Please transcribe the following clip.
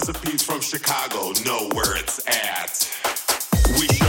recipes from Chicago know where it's at. We